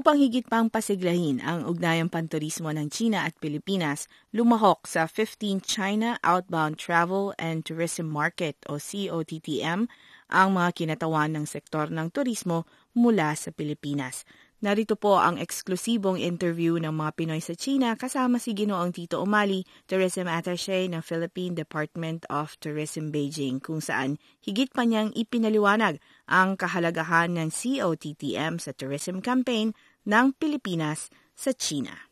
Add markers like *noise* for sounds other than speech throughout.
Upang higit pang pasiglahin ang ugnayang panturismo ng China at Pilipinas, lumahok sa 15th China Outbound Travel and Tourism Market o COTTM ang mga kinatawan ng sektor ng turismo mula sa Pilipinas. Narito po ang eksklusibong interview ng mga Pinoy sa China kasama si Ginoong Tito Umali, Tourism Attaché ng Philippine Department of Tourism Beijing kung saan higit pa niyang ipinaliwanag ang kahalagahan ng COTTM sa tourism campaign ng Pilipinas sa China.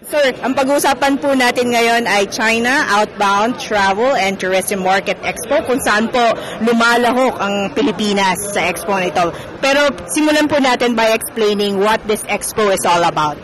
Sir, ang pag-uusapan po natin ngayon ay China Outbound Travel and Tourism Market Expo kung saan po lumalahok ang Pilipinas sa expo na ito. Pero simulan po natin by explaining what this expo is all about.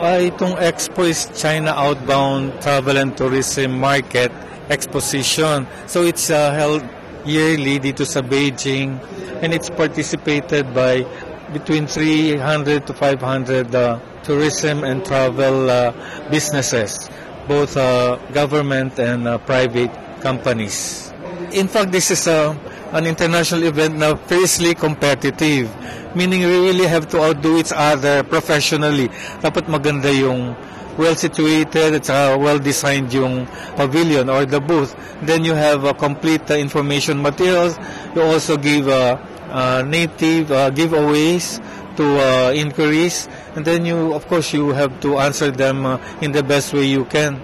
Uh, itong expo is China Outbound Travel and Tourism Market Exposition. So it's uh, held yearly dito sa Beijing and it's participated by between 300 to 500 uh, tourism and travel uh, businesses, both uh, government and uh, private companies. In fact, this is a, an international event na fiercely competitive, meaning we really have to outdo each other professionally. Dapat maganda yung well-situated at saka well-designed yung pavilion or the booth. Then you have uh, complete uh, information materials. You also give uh, uh, native uh, giveaways to uh, inquiries and then you of course you have to answer them uh, in the best way you can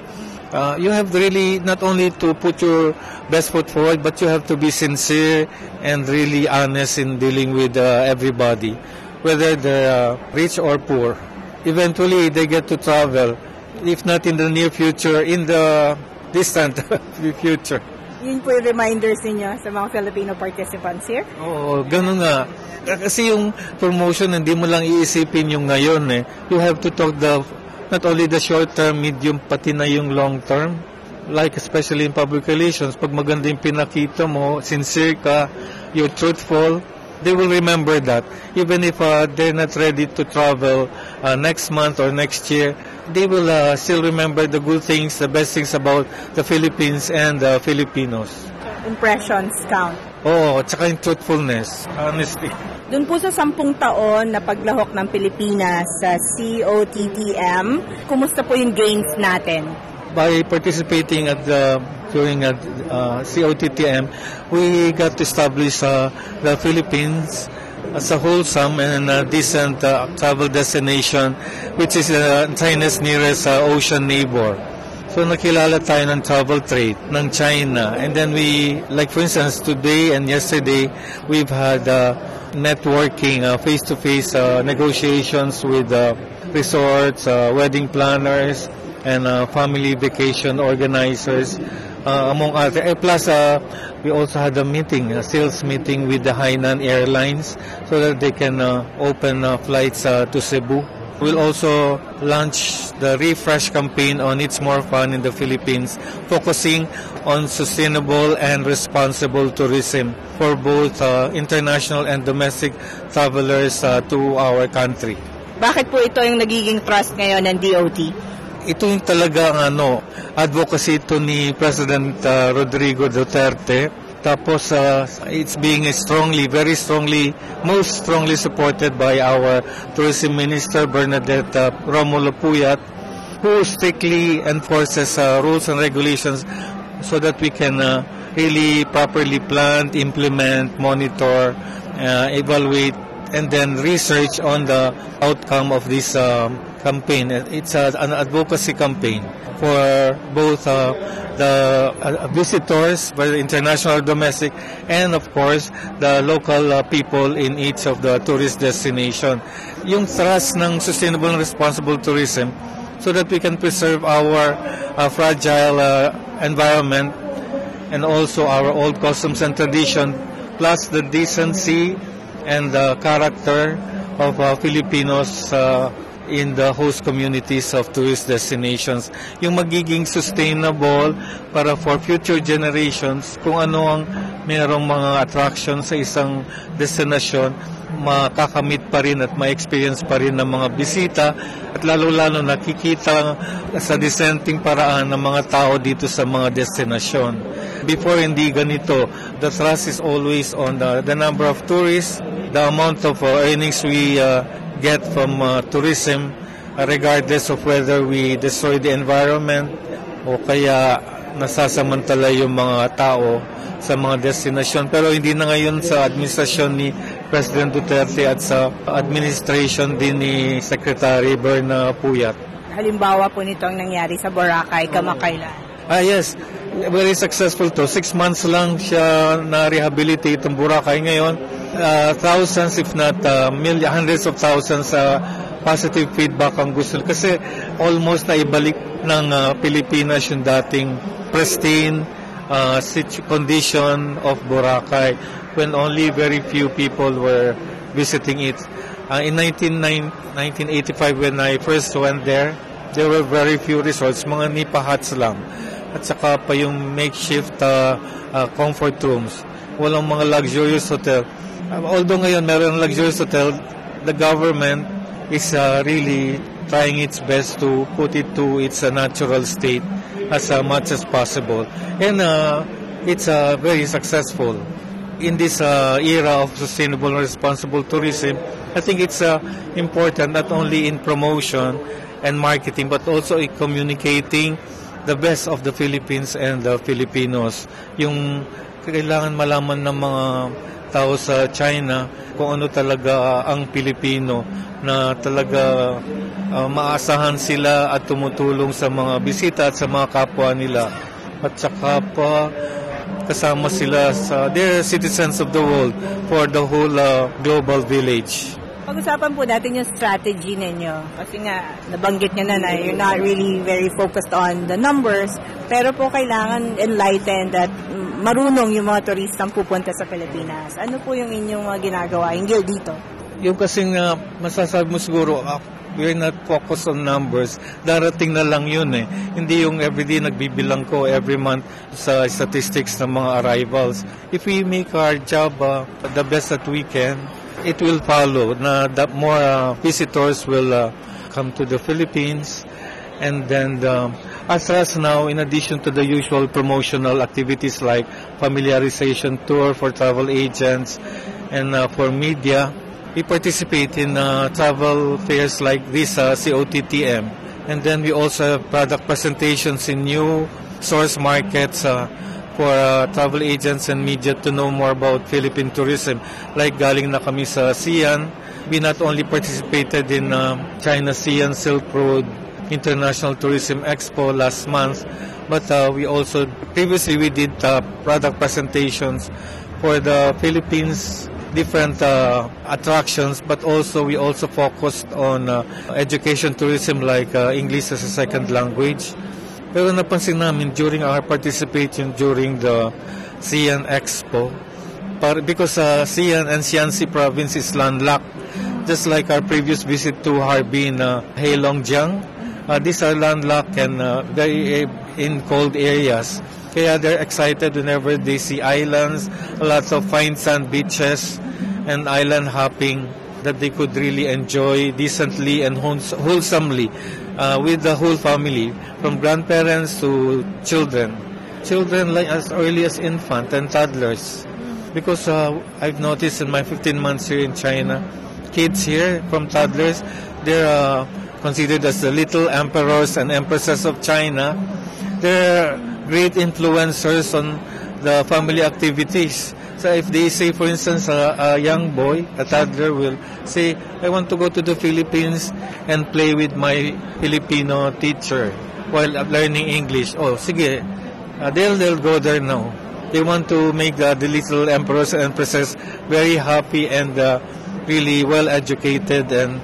uh, you have really not only to put your best foot forward but you have to be sincere and really honest in dealing with uh, everybody whether they're uh, rich or poor eventually they get to travel if not in the near future in the distant *laughs* future yun po yung reminders ninyo sa mga Filipino participants here? Oo, ganun nga. Kasi yung promotion, hindi mo lang iisipin yung ngayon eh. You have to talk the, not only the short term, medium, pati na yung long term. Like especially in public relations, pag maganda yung pinakita mo, sincere ka, you're truthful, they will remember that. Even if uh, they're not ready to travel uh, next month or next year, they will uh, still remember the good things, the best things about the Philippines and the Filipinos. Impressions count. Oo, oh, tsaka yung truthfulness, honesty. Doon po sa sampung taon na paglahok ng Pilipinas sa COTTM, kumusta po yung gains natin? By participating at the during at uh, COTTM, we got to establish uh, the Philippines as a wholesome and a decent uh, travel destination which is uh, China's nearest uh, ocean neighbor. So nakilala tayo ng travel trade ng China. And then we, like for instance, today and yesterday, we've had uh, networking, uh, face-to-face uh, negotiations with uh, resorts, uh, wedding planners, and uh, family vacation organizers uh, among other. Eh, plus, uh, we also had a meeting, a sales meeting with the Hainan Airlines so that they can uh, open uh, flights uh, to Cebu. We'll also launch the refresh campaign on It's More Fun in the Philippines, focusing on sustainable and responsible tourism for both uh, international and domestic travelers uh, to our country. Bakit po ito yung nagiging trust ngayon ng DOT? Ito yung talagang ano, advocacy ito ni President uh, Rodrigo Duterte. Tapos uh, it's being strongly, very strongly, most strongly supported by our Tourism Minister Bernadette uh, Romulo Puyat, who strictly enforces uh, rules and regulations so that we can uh, really properly plan, implement, monitor, uh, evaluate, and then research on the outcome of this um, campaign. It's a, an advocacy campaign for both uh, the uh, visitors, whether international or domestic, and of course, the local uh, people in each of the tourist destination. Yung thrust ng sustainable and responsible tourism so that we can preserve our uh, fragile uh, environment and also our old customs and tradition, plus the decency and the character of uh, Filipinos in the host communities of tourist destinations. Yung magiging sustainable para for future generations kung ano ang mayroong mga attractions sa isang destination makakamit pa rin at ma-experience pa rin ng mga bisita at lalo-lalo nakikita sa dissenting paraan ng mga tao dito sa mga destinasyon. Before hindi ganito, the thrust is always on the, the number of tourists, the amount of uh, earnings we uh, get from uh, tourism, uh, regardless of whether we destroy the environment o kaya nasasamantala yung mga tao sa mga destinasyon. Pero hindi na ngayon sa administrasyon ni President Duterte at sa administration din ni Secretary Berna Puyat. Halimbawa po nito ang nangyari sa Boracay kamakailan. Ah yes, very successful to. Six months lang siya na-rehabilitate ang Boracay ngayon. Uh, thousands if not uh, million, hundreds of thousands uh, positive feedback ang gusto. Kasi almost na ibalik ng uh, Pilipinas yung dating pristine uh, condition of Boracay when only very few people were visiting it. Uh, in 19, 1985 when I first went there, there were very few resorts, mga nipa huts lang. At saka pa yung makeshift uh, uh, comfort rooms. Walang mga luxurious hotel. Uh, although ngayon meron luxurious hotel, the government is uh, really trying its best to put it to its uh, natural state as uh, much as possible. And uh, it's uh, very successful. In this uh, era of sustainable and responsible tourism, I think it's uh, important not only in promotion and marketing, but also in communicating the best of the Philippines and the Filipinos. Yung kailangan malaman ng mga tao sa China kung ano talaga ang Pilipino na talaga uh, maasahan sila at tumutulong sa mga bisita at sa mga kapwa nila. At saka pa kasama sila sa they're citizens of the world for the whole uh, global village. Pag-usapan po natin yung strategy ninyo. Kasi nga, nabanggit niya na na you're not really very focused on the numbers, pero po kailangan enlightened at marunong yung mga turistang pupunta sa Pilipinas. Ano po yung inyong mga ginagawa hinggil dito? Yung kasing uh, masasabi mo siguro, uh, we're not focused on numbers. Darating na lang yun eh. Hindi yung everyday nagbibilang ko every month sa statistics ng mga arrivals. If we make our job uh, the best that we can, it will follow na that more uh, visitors will uh, come to the Philippines and then the, as us now in addition to the usual promotional activities like familiarization tour for travel agents and uh, for media we participate in uh, travel fairs like this, uh, COTTM. And then we also have product presentations in new source markets uh, for uh, travel agents and media to know more about Philippine tourism. Like galing na kami sa Xi'an, we not only participated in uh, China Xi'an Silk Road International Tourism Expo last month, but uh, we also previously we did uh, product presentations for the Philippines different uh, attractions, but also we also focused on uh, education tourism like uh, English as a second language. Pero napansin namin during our participation during the Xi'an Expo, because uh, and Xi'anxi province is landlocked, just like our previous visit to Harbin, uh, Heilongjiang, uh, these are landlocked and uh, very uh, in cold areas. Kaya they're excited whenever they see islands, lots of fine sand beaches, and island hopping that they could really enjoy decently and wholesomely uh, with the whole family, from grandparents to children. Children like as early as infant and toddlers. Because uh, I've noticed in my 15 months here in China, kids here from toddlers, they're uh, considered as the little emperors and empresses of China. They're great influencers on the family activities. So if they say, for instance, a, a young boy, a toddler will say, I want to go to the Philippines and play with my Filipino teacher while learning English. Oh, sige, uh, they'll, they'll go there now. They want to make uh, the little emperors and empresses very happy and uh, really well educated and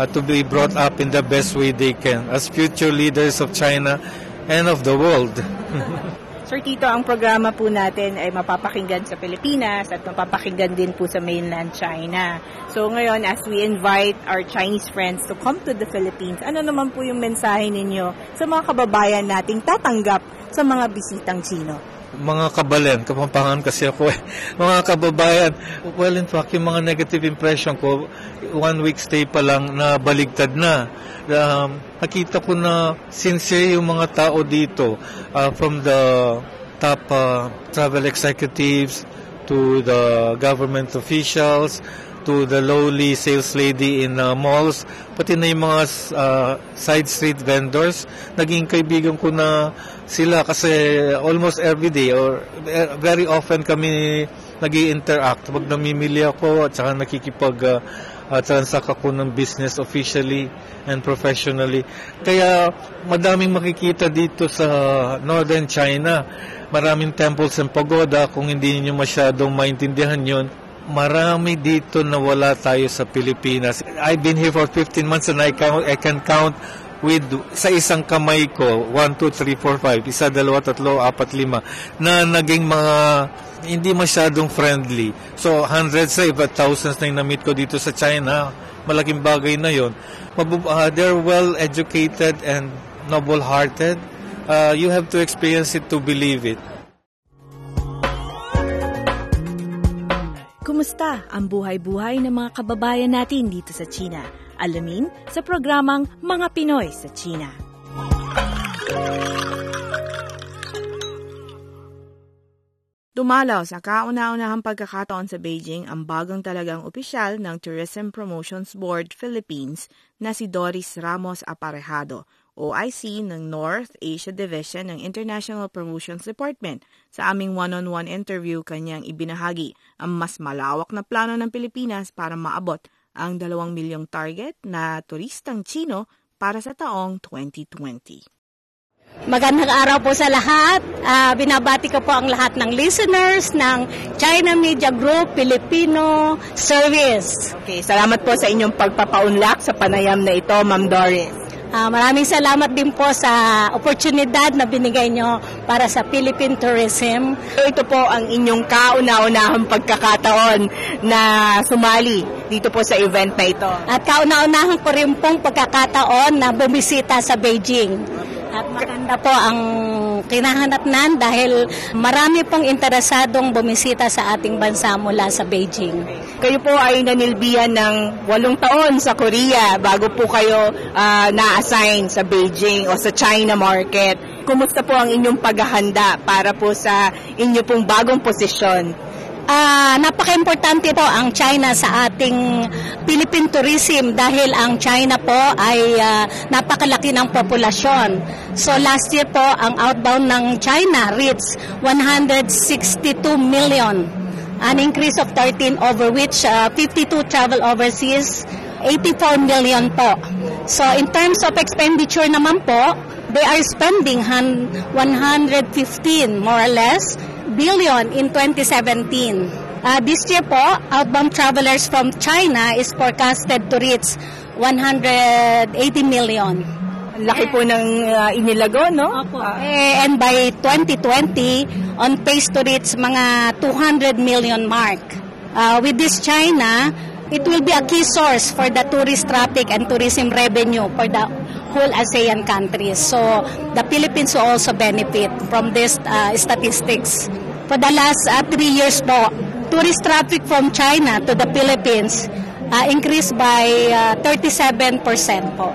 uh, to be brought up in the best way they can as future leaders of China and of the world. *laughs* Sir Tito, ang programa po natin ay mapapakinggan sa Pilipinas at mapapakinggan din po sa mainland China. So ngayon, as we invite our Chinese friends to come to the Philippines, ano naman po yung mensahe ninyo sa mga kababayan nating tatanggap sa mga bisitang Chino? Mga kabalen, kapampangan kasi ako eh. *laughs* Mga kababayan, well in fact, yung mga negative impression ko, one week stay pa lang na baligtad na. Um, nakita ko na sincere yung mga tao dito uh, from the top uh, travel executives to the government officials to the lowly sales lady in uh, malls, pati na yung mga uh, side street vendors. Naging kaibigan ko na sila kasi almost every day or eh, very often kami nag interact Pag namimili ako at saka nakikipag uh, uh, transact ako ng business officially and professionally. Kaya madaming makikita dito sa Northern China. Maraming temples and pagoda. Kung hindi niyo masyadong maintindihan yon marami dito na wala tayo sa Pilipinas. I've been here for 15 months and I can, I can count with sa isang kamay ko 1, 2, 3, 4, 5 isa, dalawa, tatlo, apat, lima na naging mga hindi masyadong friendly. So hundreds sa iba thousands na na-meet ko dito sa China. Malaking bagay na yon uh, they're well educated and noble hearted uh, you have to experience it to believe it. Kumusta ang buhay-buhay ng mga kababayan natin dito sa China? Alamin sa programang Mga Pinoy sa China. Dumalaw sa kauna-unahang pagkakataon sa Beijing ang bagong talagang opisyal ng Tourism Promotions Board Philippines na si Doris Ramos Aparejado OIC ng North Asia Division ng International Promotions Department. Sa aming one-on-one interview, kanyang ibinahagi ang mas malawak na plano ng Pilipinas para maabot ang 2 milyong target na turistang Chino para sa taong 2020. Magandang araw po sa lahat. Uh, binabati ko po ang lahat ng listeners ng China Media Group Filipino Service. Okay, salamat po sa inyong pagpapaunlak sa panayam na ito, Ma'am Doris. Uh, maraming salamat din po sa oportunidad na binigay nyo para sa Philippine Tourism. Ito po ang inyong kauna-unahang pagkakataon na sumali dito po sa event na ito. At kauna-unahan ko rin pong pagkakataon na bumisita sa Beijing. At maganda po ang kinahanap nan dahil marami pong interesadong bumisita sa ating bansa mula sa Beijing. Kayo po ay nanilbihan ng walong taon sa Korea bago po kayo uh, na-assign sa Beijing o sa China market. Kumusta po ang inyong paghahanda para po sa inyo pong bagong posisyon uh, napaka-importante po ang China sa ating Philippine tourism dahil ang China po ay uh, napakalaki ng populasyon. So last year po, ang outbound ng China reached 162 million, an increase of 13 over which uh, 52 travel overseas, 84 million po. So in terms of expenditure naman po, they are spending 115 more or less billion in 2017. Uh, this year po, outbound travelers from China is forecasted to reach 180 million. Laki po ng uh, inilago, no? Opo. Uh, and by 2020, on pace to reach mga 200 million mark. Uh, with this China, it will be a key source for the tourist traffic and tourism revenue for the whole ASEAN countries. So the Philippines will also benefit from these uh, statistics. For the last uh, three years po, tourist traffic from China to the Philippines uh, increased by uh, 37% po.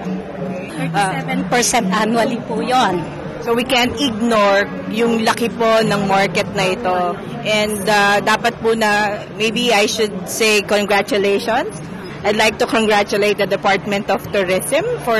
37% annually po yon. So we can't ignore yung laki po ng market na ito. And uh, dapat po na maybe I should say congratulations I'd like to congratulate the Department of Tourism for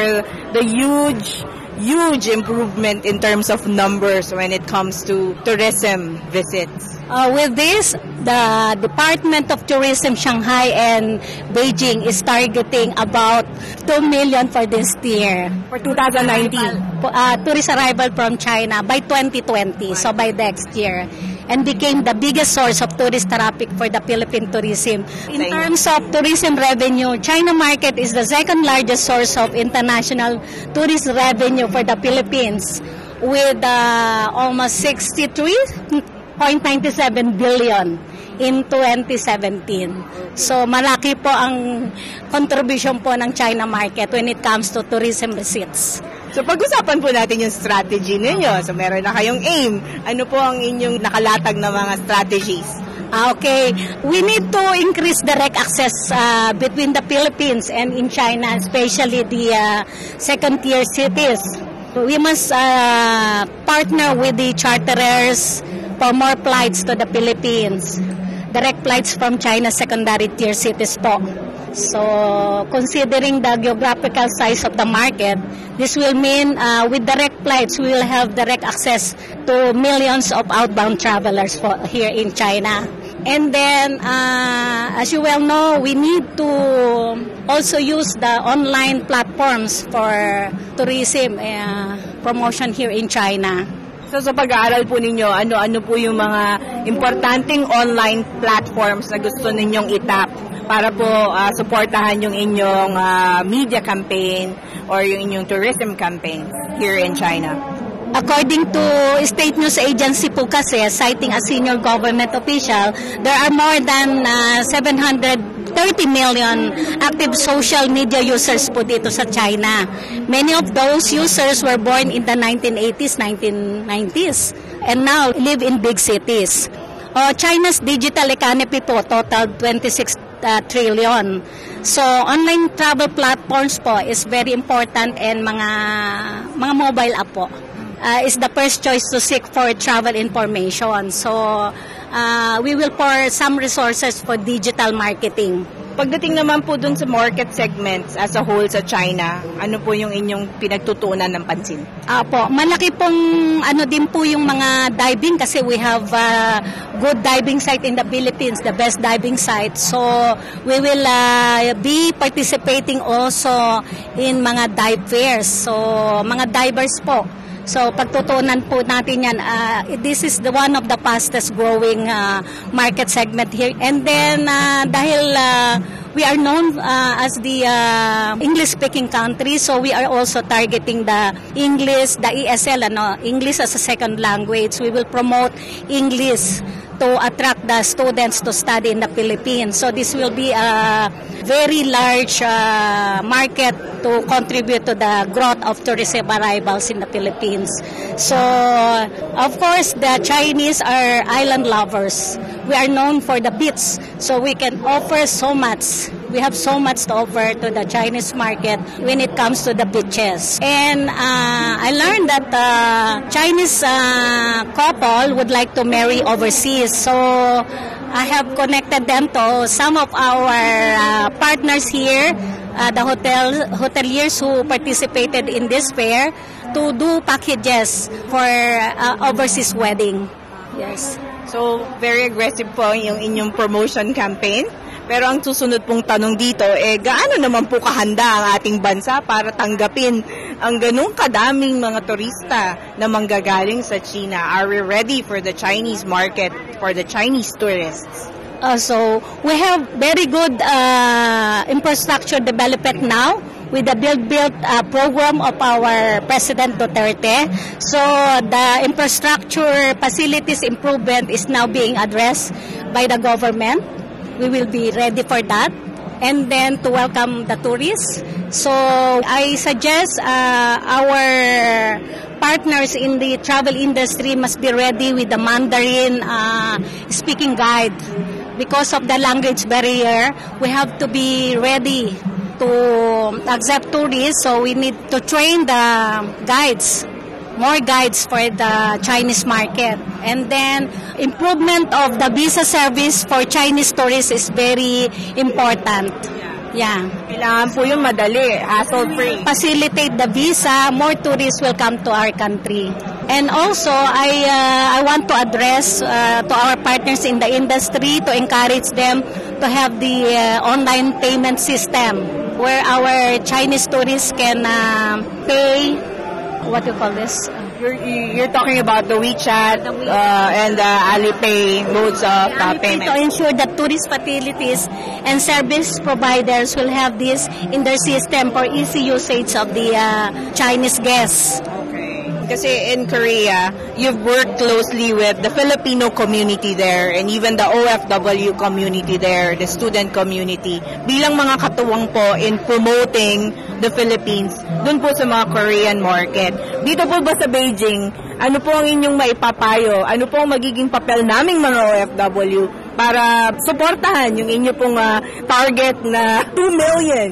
the huge huge improvement in terms of numbers when it comes to tourism visits. Uh, with this, the Department of Tourism Shanghai and Beijing is targeting about 2 million for this year. For 2019? Uh, tourist arrival from China by 2020, so by next year and became the biggest source of tourist traffic for the Philippine tourism. In terms of tourism revenue, China market is the second largest source of international tourist revenue for the Philippines. with uh, almost 63.97 billion in 2017. So malaki po ang contribution po ng China market when it comes to tourism receipts. So pag-usapan po natin yung strategy ninyo. So meron na kayong aim. Ano po ang inyong nakalatag na mga strategies? Ah, Okay, we need to increase direct access uh, between the Philippines and in China, especially the uh, second-tier cities. We must uh, partner with the charterers for more flights to the Philippines. Direct flights from China secondary tier cities po. So, considering the geographical size of the market, this will mean uh, with direct flights, we will have direct access to millions of outbound travelers for, here in China. And then, uh, as you well know, we need to also use the online platforms for tourism uh, promotion here in China. So sa pag-aaral po ninyo, ano-ano po yung mga importanteng online platforms na gusto ninyong itap para po ah, suportahan yung inyong ah, media campaign or yung inyong tourism campaign here in China? According to State News Agency po kasi, citing a senior government official, there are more than uh, 730 million active social media users po dito sa China. Many of those users were born in the 1980s, 1990s, and now live in big cities. Uh, China's digital economy po total 26 uh, trillion. So online travel platforms po is very important and mga mga mobile app po uh, is the first choice to seek for travel information. So uh, we will pour some resources for digital marketing. Pagdating naman po dun sa market segments as a whole sa China, ano po yung inyong pinagtutunan ng pansin? Apo, malaki pong ano din po yung mga diving kasi we have uh, good diving site in the Philippines, the best diving site. So we will uh, be participating also in mga dive fairs. So mga divers po. So pagtutunan po natin yan, uh, this is the one of the fastest growing uh, market segment here. And then uh, dahil uh, we are known uh, as the uh, English speaking country, so we are also targeting the English, the ESL, ano, English as a second language. We will promote English to attract the students to study in the Philippines. So this will be a very large uh, market to contribute to the growth of tourism arrivals in the Philippines. So, of course, the Chinese are island lovers. We are known for the beach, so we can offer so much. We have so much to offer to the Chinese market when it comes to the beaches. And uh, I learned that uh, Chinese uh, couple would like to marry overseas. So I have connected them to some of our uh, partners here, uh, the hotel hoteliers who participated in this fair, to do packages for uh, overseas wedding. Yes. So, very aggressive po yung inyong promotion campaign. Pero ang susunod pong tanong dito, eh, gaano naman po kahanda ang ating bansa para tanggapin ang ganong kadaming mga turista na manggagaling sa China? Are we ready for the Chinese market, for the Chinese tourists? Uh, so we have very good uh, infrastructure development now with the Build Build uh, program of our President Duterte. So the infrastructure facilities improvement is now being addressed by the government. We will be ready for that. And then to welcome the tourists. So I suggest uh, our partners in the travel industry must be ready with the Mandarin uh, speaking guide. Because of the language barrier, we have to be ready to accept tourists. So we need to train the guides more guides for the Chinese market. And then improvement of the visa service for Chinese tourists is very important. Yeah. Kailangan po yung madali, hassle-free. Facilitate the visa, more tourists will come to our country. And also, I uh, I want to address uh, to our partners in the industry to encourage them to have the uh, online payment system where our Chinese tourists can uh, pay what do you call this? You're, you're talking about the WeChat uh, and the Alipay modes of uh, payment. to ensure that tourist facilities and service providers will have this in their system for easy usage of the uh, Chinese guests. Kasi in Korea, you've worked closely with the Filipino community there and even the OFW community there, the student community, bilang mga katuwang po in promoting the Philippines dun po sa mga Korean market. Dito po ba sa Beijing, ano po ang inyong maipapayo? Ano po ang magiging papel naming mga OFW para suportahan yung inyo pong uh, target na *laughs* 2 million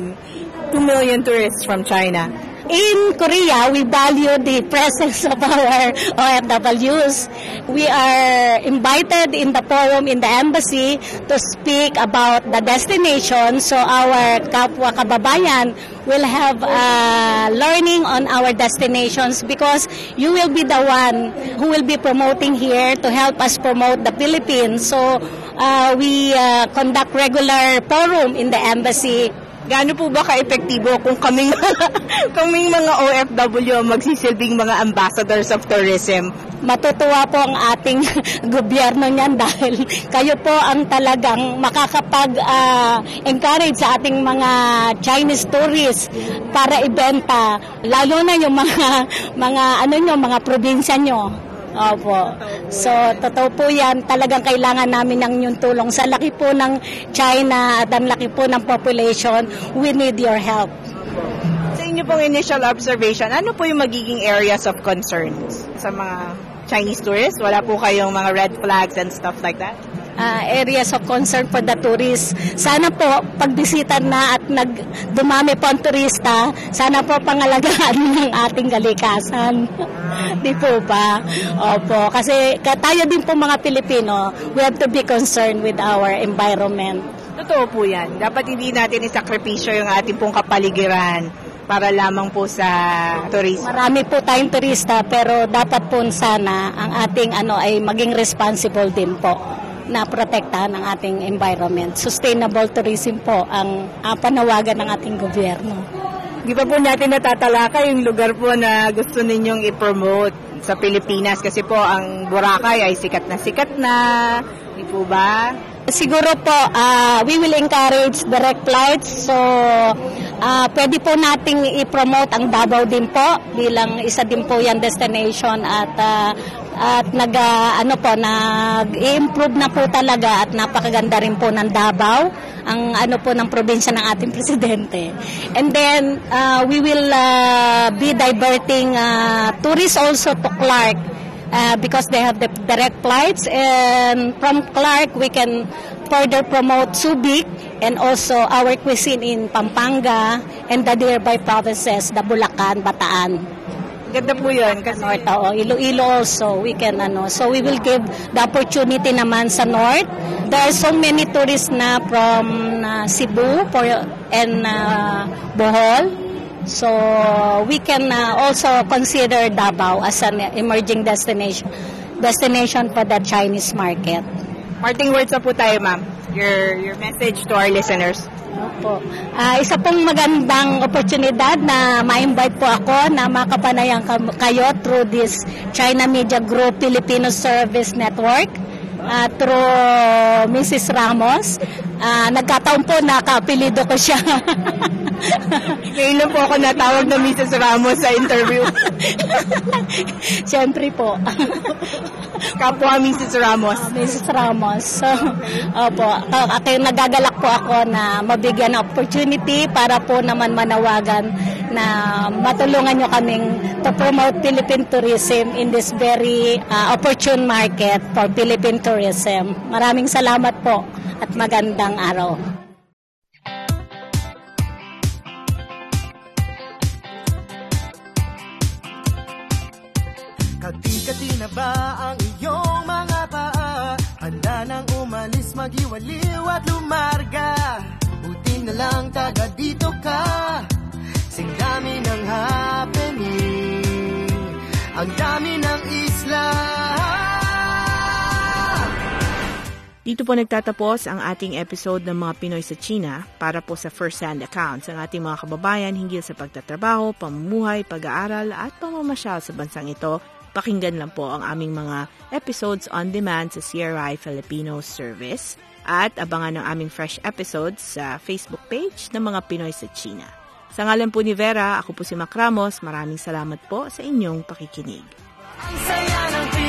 2 million tourists from China? In Korea, we value the presence of our OFWs. We are invited in the forum in the embassy to speak about the destination so our kapwa kababayan will have uh, learning on our destinations because you will be the one who will be promoting here to help us promote the Philippines. So uh, we uh, conduct regular forum in the embassy Gaano po ba ka-epektibo kung kaming, *laughs* kaming mga OFW magsisilbing mga ambassadors of tourism? Matutuwa po ang ating *laughs* gobyerno niyan dahil kayo po ang talagang makakapag-encourage uh, sa ating mga Chinese tourists para ibenta, lalo na yung mga mga ano nyo, mga probinsya nyo. Opo. So, totoo po yan. Talagang kailangan namin ng yung tulong. Sa laki po ng China at ang laki po ng population, we need your help. Sa inyo pong initial observation, ano po yung magiging areas of concerns sa mga Chinese tourists? Wala po kayong mga red flags and stuff like that? Uh, areas of concern for the tourists. Sana po, pagbisita na at nag, dumami po ang turista, sana po pangalagaan *laughs* ng ating galikasan. *laughs* Di po ba? Opo. Kasi tayo din po mga Pilipino, we have to be concerned with our environment. Totoo po yan. Dapat hindi natin isakripisyo yung ating pong kapaligiran para lamang po sa turismo. Marami po tayong turista pero dapat po sana ang ating ano ay maging responsible din po na protektahan ang ating environment. Sustainable tourism po ang uh, panawagan ng ating gobyerno. Di ba po natin natatalakay yung lugar po na gusto ninyong i-promote sa Pilipinas kasi po ang Boracay ay sikat na sikat na, di po ba? Siguro po, uh, we will encourage direct flights. So, uh, pwede po nating i-promote ang Davao din po bilang isa din po yan destination at uh, at nag uh, ano po nag-improve na po talaga at napakaganda rin po ng Davao ang ano po ng probinsya ng ating *laughs* presidente. And then uh, we will uh, be diverting uh, tourists also to Clark uh, because they have the direct flights and from Clark we can further promote Subic and also our cuisine in Pampanga and the nearby provinces, the Bulacan, Bataan. Ganda po yun. Kasi... North, oo. Iloilo also, we can ano. So we will give the opportunity naman sa North. There are so many tourists na from uh, Cebu for, and uh, Bohol So we can uh, also consider Davao as an emerging destination destination for the Chinese market. Parting words na po tayo, ma'am. Your, your message to our listeners. Opo. Uh, isa pong magandang oportunidad na ma-invite po ako na makapanayang kayo through this China Media Group Filipino Service Network uh, through Mrs. Ramos. Uh, nagkataon po na kapilido ko siya. *laughs* *laughs* Ngayon lang po ako natawag na Mrs. Ramos sa interview. *laughs* Siyempre po. *laughs* Kapwa Mrs. Ramos. Uh, Mrs. Ramos. So, opo, okay, nagagalak po ako na mabigyan ng opportunity para po naman manawagan na matulungan nyo kaming to promote Philippine tourism in this very uh, opportune market for Philippine tourism. Maraming salamat po at magandang araw. Ba ang iyong mga paa? Handa nang umalis, magiwaliw at lumarga. Buti na lang taga dito ka. Sing dami ng happening. Ang dami ng isla. Dito po nagtatapos ang ating episode ng mga Pinoy sa China para po sa first-hand accounts ng ating mga kababayan hinggil sa pagtatrabaho, pamumuhay, pag-aaral at pamamasyal sa bansang ito Pakinggan lang po ang aming mga episodes on demand sa CRI Filipino Service at abangan ang aming fresh episodes sa Facebook page ng mga Pinoy sa China. Sa ngalan po ni Vera, ako po si Mac Ramos. Maraming salamat po sa inyong pakikinig. Ang saya